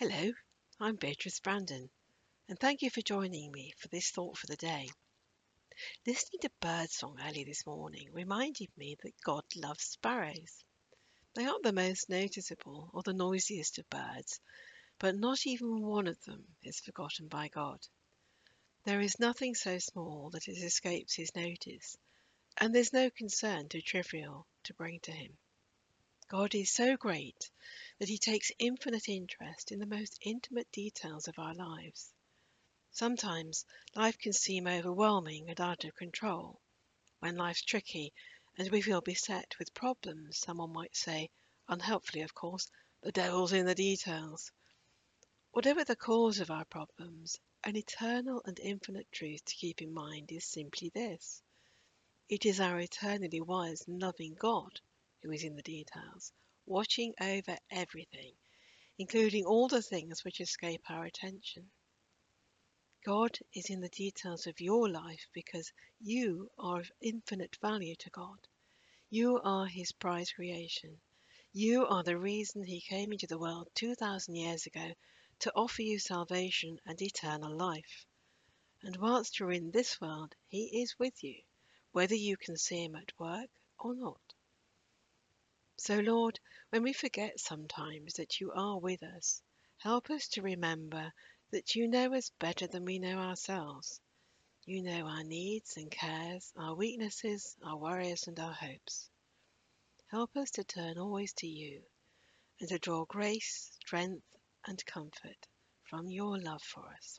Hello, I'm Beatrice Brandon, and thank you for joining me for this thought for the day. Listening to birdsong early this morning reminded me that God loves sparrows. They aren't the most noticeable or the noisiest of birds, but not even one of them is forgotten by God. There is nothing so small that it escapes his notice, and there's no concern too trivial to bring to him. God is so great that he takes infinite interest in the most intimate details of our lives. Sometimes life can seem overwhelming and out of control. When life's tricky and we feel beset with problems, someone might say, unhelpfully of course, the devil's in the details. Whatever the cause of our problems, an eternal and infinite truth to keep in mind is simply this. It is our eternally wise and loving God who is in the details, watching over everything, including all the things which escape our attention. God is in the details of your life because you are of infinite value to God. You are His prize creation. You are the reason He came into the world 2,000 years ago to offer you salvation and eternal life. And whilst you're in this world, He is with you, whether you can see Him at work or not. So, Lord, when we forget sometimes that you are with us, help us to remember that you know us better than we know ourselves. You know our needs and cares, our weaknesses, our worries, and our hopes. Help us to turn always to you and to draw grace, strength, and comfort from your love for us.